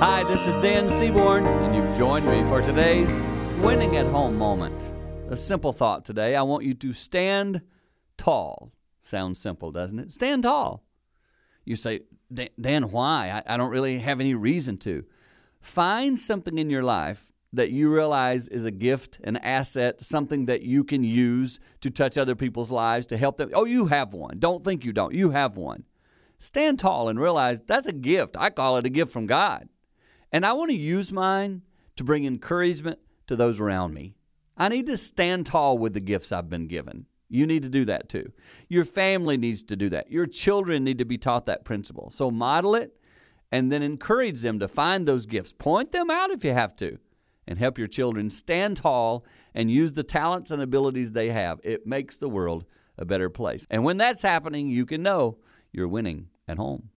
Hi, this is Dan Seaborn, and you've joined me for today's winning at home moment. A simple thought today. I want you to stand tall. Sounds simple, doesn't it? Stand tall. You say, Dan, why? I, I don't really have any reason to. Find something in your life that you realize is a gift, an asset, something that you can use to touch other people's lives, to help them. Oh, you have one. Don't think you don't. You have one. Stand tall and realize that's a gift. I call it a gift from God. And I want to use mine to bring encouragement to those around me. I need to stand tall with the gifts I've been given. You need to do that too. Your family needs to do that. Your children need to be taught that principle. So model it and then encourage them to find those gifts. Point them out if you have to and help your children stand tall and use the talents and abilities they have. It makes the world a better place. And when that's happening, you can know you're winning at home.